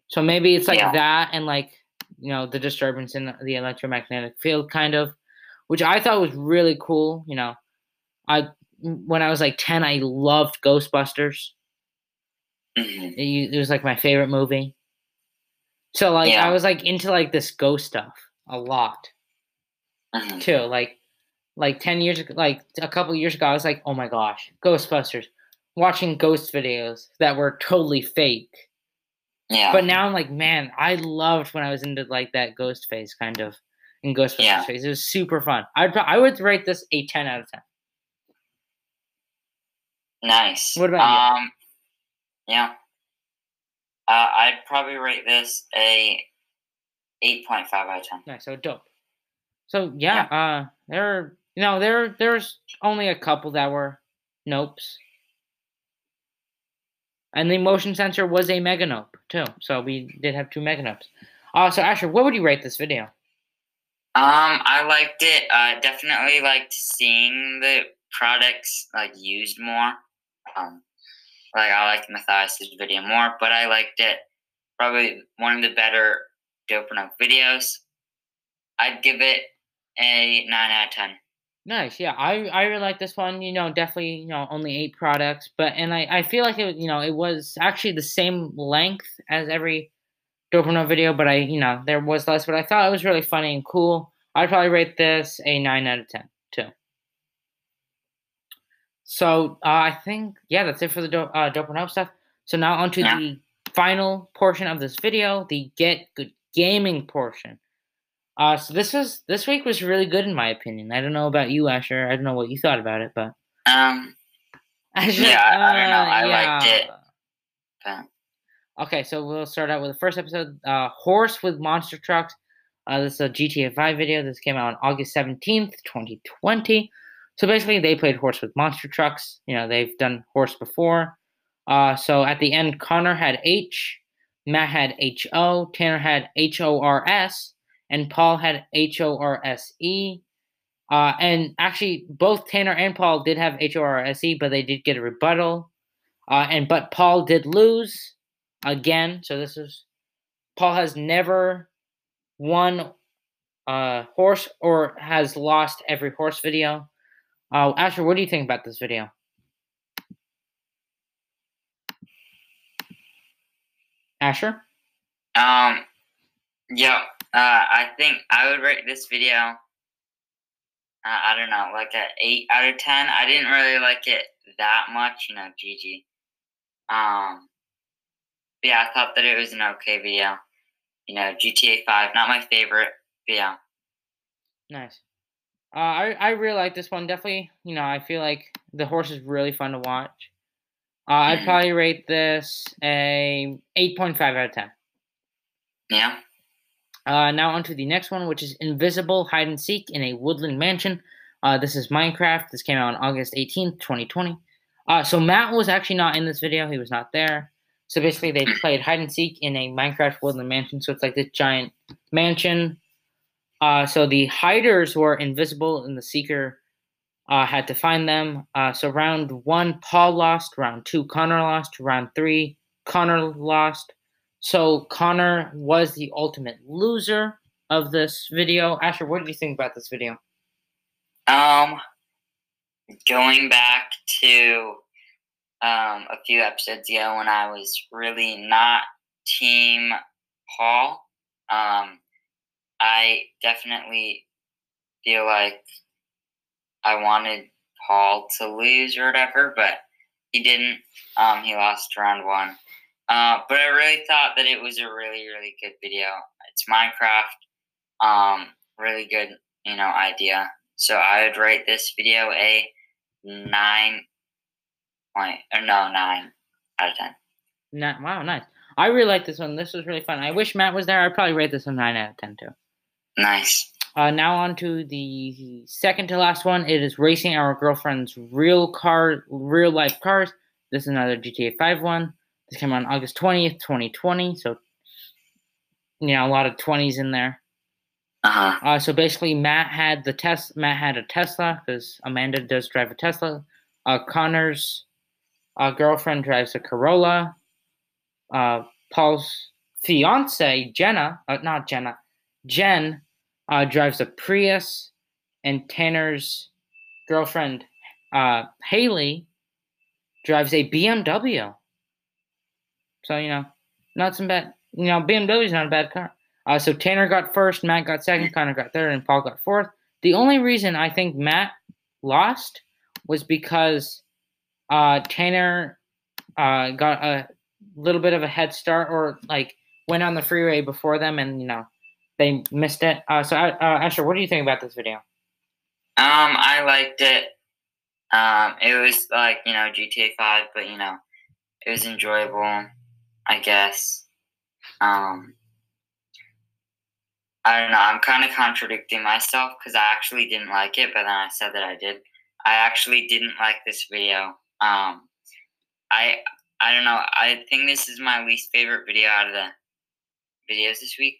So maybe it's like Yeah. that and like, you know, the disturbance in the electromagnetic field, kind of, which I thought was really cool. You know, I when I was like ten, I loved Ghostbusters. mhm. It, it was like my favorite movie. So like Yeah. I was like into like this ghost stuff a lot Mhm. too. Like like ten years ago, like a couple years ago, I was like, oh my gosh, Ghostbusters. Watching ghost videos that were totally fake. Yeah. But now I'm like, man, I loved when I was into like that ghost phase kind of in Ghostbusters Yeah. phase. It was super fun. I'd I would rate this a ten out of ten. Nice. What about um, Yeah. Uh, I'd probably rate this a eight point five out of ten. Nice, so dope. So yeah, uh there you know, there there's only a couple that were nopes. And the motion sensor was a meganope, too. So we did have two meganopes. Uh so Asher, what would you rate this video? Um, I liked it. I definitely liked seeing the products like used more. Um, like I liked Matthias's video more, but I liked it. Probably one of the better Dope or Nope videos. I'd give it a nine out of ten. Nice, yeah. I I really like this one. You know, definitely, you know, only eight products, but and I I feel like it, you know, it was actually the same length as every Dope or Nope video, but I, you know, there was less, but I thought it was really funny and cool. I'd probably rate this a nine out of ten too. So uh, I think yeah, that's it for the do- uh, Dope or Nope stuff. So now onto Yeah. the final portion of this video, the Get Good Gaming portion. Uh, so this was this week was really good in my opinion. I don't know about you, Asher. I don't know what you thought about it, but Um, Asher, Yeah, I- I don't know. I liked it. but Okay, so we'll start out with the first episode, uh, Horse with Monster Trucks. Uh, this is a GTA 5 video. This came out on August 17th, 2020. So basically, they played Horse with Monster Trucks. You know, they've done Horse before. Uh, so at the end, Connor had H, Matt had H O, Tanner had H O R S, and Paul had H O R S E. Uh, and actually, both Tanner and Paul did have H O R S E, but they did get a rebuttal. Uh, and but Paul did lose again. So this is Paul has never won horse or has lost every horse video. Uh Asher, what do you think about this video? Asher? Um, yeah, uh, I think I would rate this video. Uh, I don't know, like a eight out of ten. I didn't really like it that much, you know. GG. Um, but yeah, I thought that it was an okay video. You know, GTA Five, not my favorite. But yeah, Nice. Uh, I I really like this one. Definitely, you know, I feel like the horse is really fun to watch. Uh, I'd Mhm. probably rate this a eight point five out of ten. yeah, Uh, now onto the next one, which is Invisible Hide and Seek in a Woodland Mansion. Uh, this is Minecraft. This came out on August 18th, 2020. Uh, so Matt was actually not in this video. He was not there. So basically, they played hide and seek in a Minecraft Woodland Mansion. So it's like this giant mansion. Uh, so the hiders were invisible, and the seeker uh, had to find them. Uh, so round one, Paul lost. Round two, Connor lost. Round three, Connor lost. So Connor was the ultimate loser. of this video. Asher, what do you think about this video? Um, going back to um, a few episodes ago when I was really not Team Paul, um, I definitely feel like I wanted Paul to lose or whatever, but he didn't. Um, he lost round one. Uh, but I really thought that it was a really, really good video. It's Minecraft. Um, really good, you know, idea. So I would rate this video a nine point or no nine out of ten. Nine, wow, nice. I really like this one. This was really fun. I wish Matt was there. I'd probably rate this a nine out of ten too. Nice. Uh, now on to the second to last one. It is racing our girlfriend's real car, real life cars. This is another GTA 5 one. This came out on August 20th, 2020. So, you know, a lot of 20s in there. Uh-huh. Uh, so basically, Matt had the test. Matt had a Tesla because Amanda does drive a Tesla. Uh, Connor's uh, girlfriend drives a Corolla. Uh, Paul's fiance Jenna, uh, not Jenna, Jen uh, drives a Prius, and Tanner's girlfriend uh, Haley drives a BMW. So you know, not some bad. You know, BMW is not a bad car. Uh, so Tanner got first, Matt got second, Connor got third, and Paul got fourth. The only reason I think Matt lost was because uh, Tanner uh, got a little bit of a head start, or like went on the freeway before them, and you know they missed it. Uh, so uh, Asher, what do you think about this video? Um, I liked it. Um, it was like you know GTA Five, but you know it was enjoyable. I guess. Um, I don't know. I'm kind of contradicting myself because I actually didn't like it, but then I said that I did. I actually didn't like this video. Um, I I don't know. I think this is my least favorite video out of the videos this week.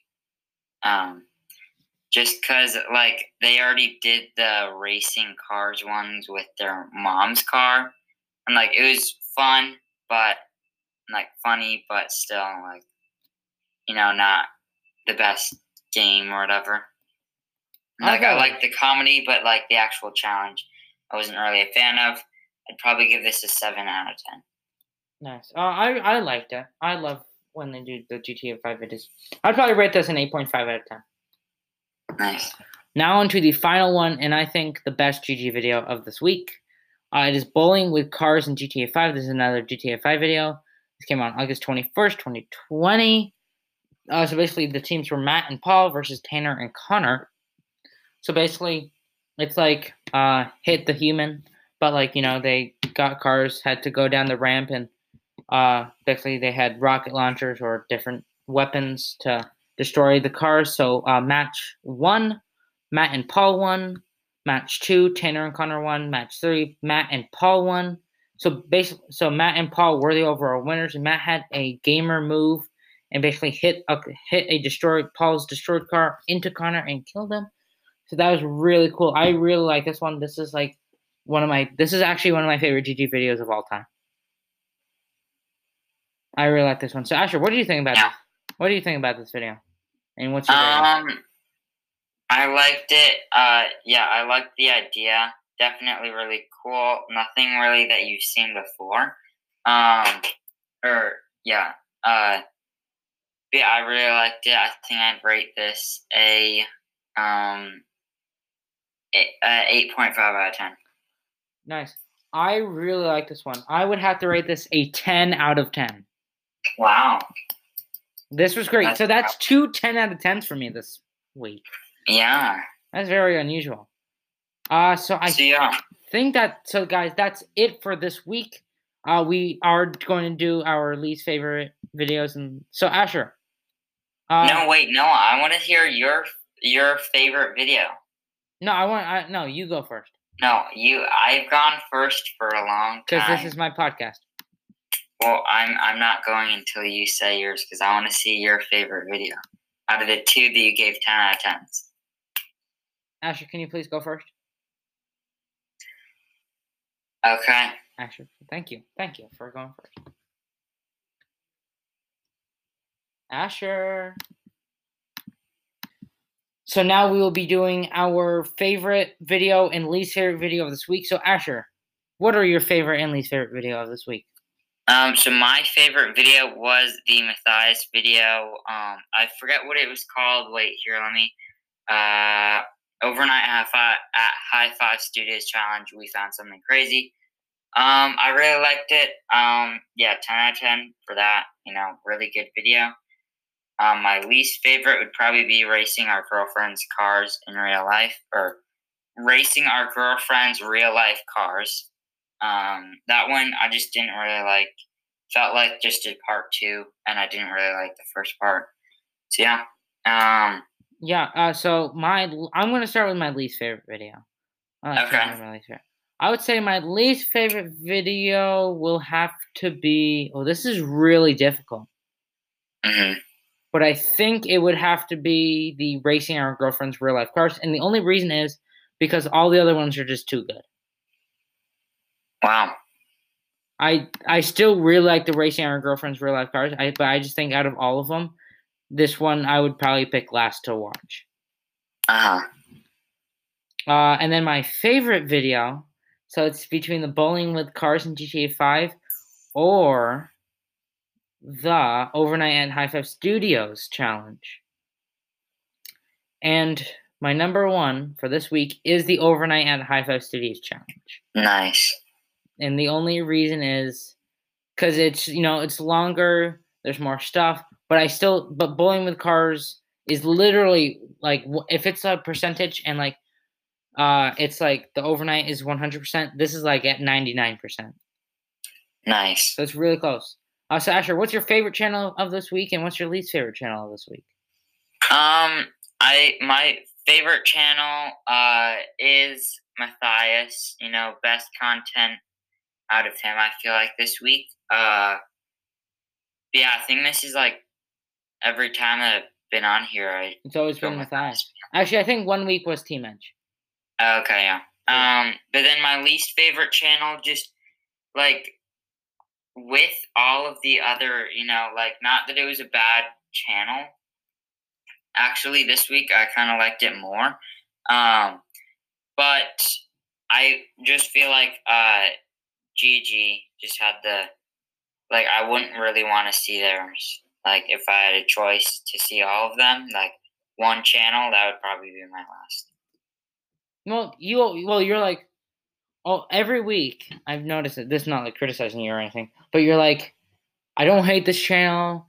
Um, just because like they already did the racing cars ones with their mom's car, and like it was fun, but like funny, but still like you know not the best game or whatever. Like I like the comedy, but like the actual challenge, I wasn't really a fan of. I'd probably give this a seven out of ten. Nice. Uh, I I liked it. I love when they do the GTA Five videos. I'd probably rate this an eight point five out of ten. Nice. Now on to the final one, and I think the best GG video of this week. Uh, it is bowling with cars in GTA 5. This is another GTA 5 video. This came on August 21st, 2020. Uh, so basically, the teams were Matt and Paul versus Tanner and Connor. So basically, it's like uh, hit the human, but like you know they got cars, had to go down the ramp, and uh, basically they had rocket launchers or different weapons to destroy the cars. So uh, match one, Matt and Paul won. Match two, Tanner and Connor won. Match three, Matt and Paul won. So basically, so Matt and Paul were the overall winners, and Matt had a gamer move and basically hit a hit a destroyed Paul's destroyed car into Connor and killed him. So that was really cool. I really like this one. This is like one of my this is actually one of my favorite GG videos of all time. I really like this one. So Asher, what do you think about Yeah. this? What do you think about this video? And what's your rating? Um, I liked it. Uh, yeah, I liked the idea. Definitely really cool. Nothing really that you've seen before. Um, or yeah. Uh, but yeah, I really liked it. I think I'd rate this a um, a, uh, eight point five out of ten. Nice. I really like this one. I would have to rate this a 10 out of 10. Wow. This was great. That's- So that's two 10 out of 10s for me this week. Yeah. That's very unusual. Uh so I so yeah. think that so guys, that's it for this week. Uh we are going to do our least favorite videos and so Asher. Uh no, wait, no. I want to hear your your favorite video. no, I want I no, you go first No, you. I've gone first for a long time. cuz this is my podcast. Well, I'm I'm not going until you say yours because I want to see your favorite video out of the two that you gave ten out of tens. Asher, can you please go first? Okay. Asher, thank you. Thank you for going first. Asher. So now we will be doing our favorite video and least favorite video of this week. So Asher, what are your favorite and least favorite video of this week? Um, so my favorite video was the Matthias video. Um, I forget what it was called. Wait, here, let me. Uh, overnight at High Five Studios challenge. We found something crazy. Um, I really liked it. Um, yeah, ten out of ten for that. You know, really good video. Um, my least favorite would probably be racing our girlfriends' cars in real life, or racing our girlfriends' real life cars. Um, that one I just didn't really like. Felt like just did part two, and I didn't really like the first part. So yeah. Um, yeah. Uh, so my I'm gonna start with my least favorite video. okay. My least favorite. I would say my least favorite video will have to be. Oh, this is really difficult. Mm-hmm but I think it would have to be the racing our girlfriend's real life cars, and the only reason is because all the other ones are just too good. Wow. I I still really like the racing our girlfriend's real life cars. I but I just think out of all of them, this one I would probably pick last to watch. Uh-huh. Uh And then my favorite video, so it's between the bowling with cars in GTA Five, or the Overnight at High Five Studios challenge. And my number one for this week is the Overnight at High Five Studios challenge. Nice. And the only reason is because it's, you know, it's longer, there's more stuff, but I still, but Bowling with Cars is literally like, if it's a percentage and like, uh, it's like the overnight is 100%, this is like at 99%. Nice. So it's really close. Uh, so Asher, what's your favorite channel of this week, and what's your least favorite channel of this week? Um, I my favorite channel uh is Matthias. You know, best content out of him. I feel like this week. Uh, yeah, I think this is like every time I've been on here. I it's always been Matthias. Actually, I think one week was Team Edge. Okay, yeah. Um, but then my least favorite channel, just like with all of the other, you know, like not that it was a bad channel. Actually, this week I kind of liked it more. Um, but I just feel like uh, GG just had the like I wouldn't really want to see theirs. Like if I had a choice to see all of them, like one channel, that would probably be my last. Well, you well you're like oh, every week I've noticed that this is not like criticizing you or anything, but you're like, I don't hate this channel,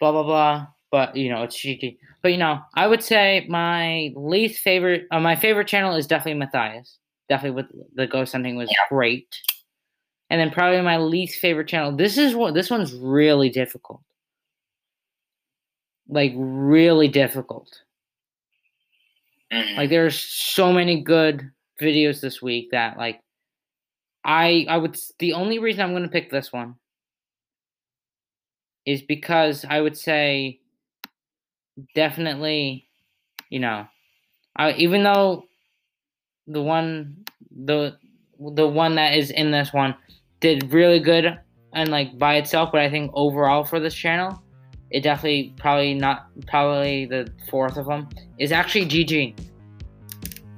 blah blah blah. But you know, it's cheeky. But you know, I would say my least favorite, uh, my favorite channel is definitely Matthias. Definitely with the ghost hunting was yeah. great. And then probably my least favorite channel. This is what this one's really difficult. Like really difficult. Mm-hmm. Like there's so many good videos this week that like I I would the only reason I'm going to pick this one is because I would say definitely you know I, even though the one the the one that is in this one did really good and like by itself but I think overall for this channel it definitely probably not probably the fourth of them is actually GG.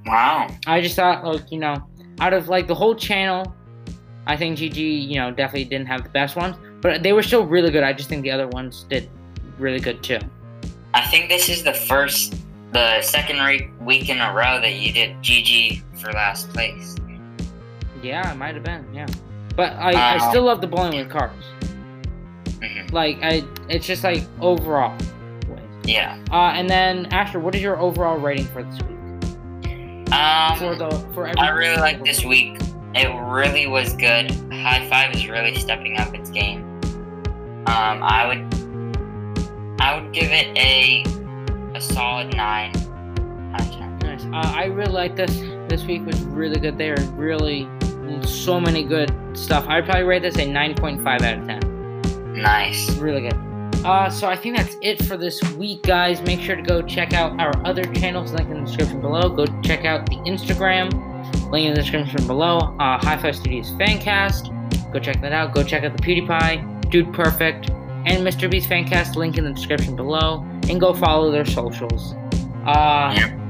Wow. I just thought like you know out of like the whole channel, I think GG, you know, definitely didn't have the best ones, but they were still really good. I just think the other ones did really good too. I think this is the first, the second re- week in a row that you did GG for last place. Yeah, it might have been. Yeah, but I, I still love the bowling with cars. Like I, it's just like overall. Yeah. Uh, and then Asher, what is your overall rating for this week? Um, for the for I really like this week. It really was good. High Five is really stepping up its game. Um, I would I would give it a a solid nine out of ten. Nice. Uh, I really like this. This week was really good. There really so many good stuff. I'd probably rate this a nine point five out of ten. Nice. Really good. Uh, so I think that's it for this week, guys. Make sure to go check out our other channels, link in the description below. Go check out the Instagram, link in the description below. Uh, High Five Studios Fancast. Go check that out. Go check out the PewDiePie, Dude Perfect, and Mr. Beast Fancast, link in the description below. And go follow their socials. Uh, Yep.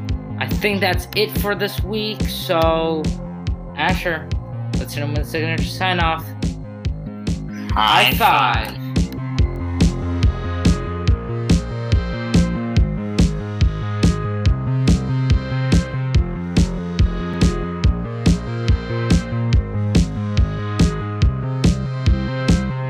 I think that's it for this week. So, Asher, let's hit him with a signature sign off. High five.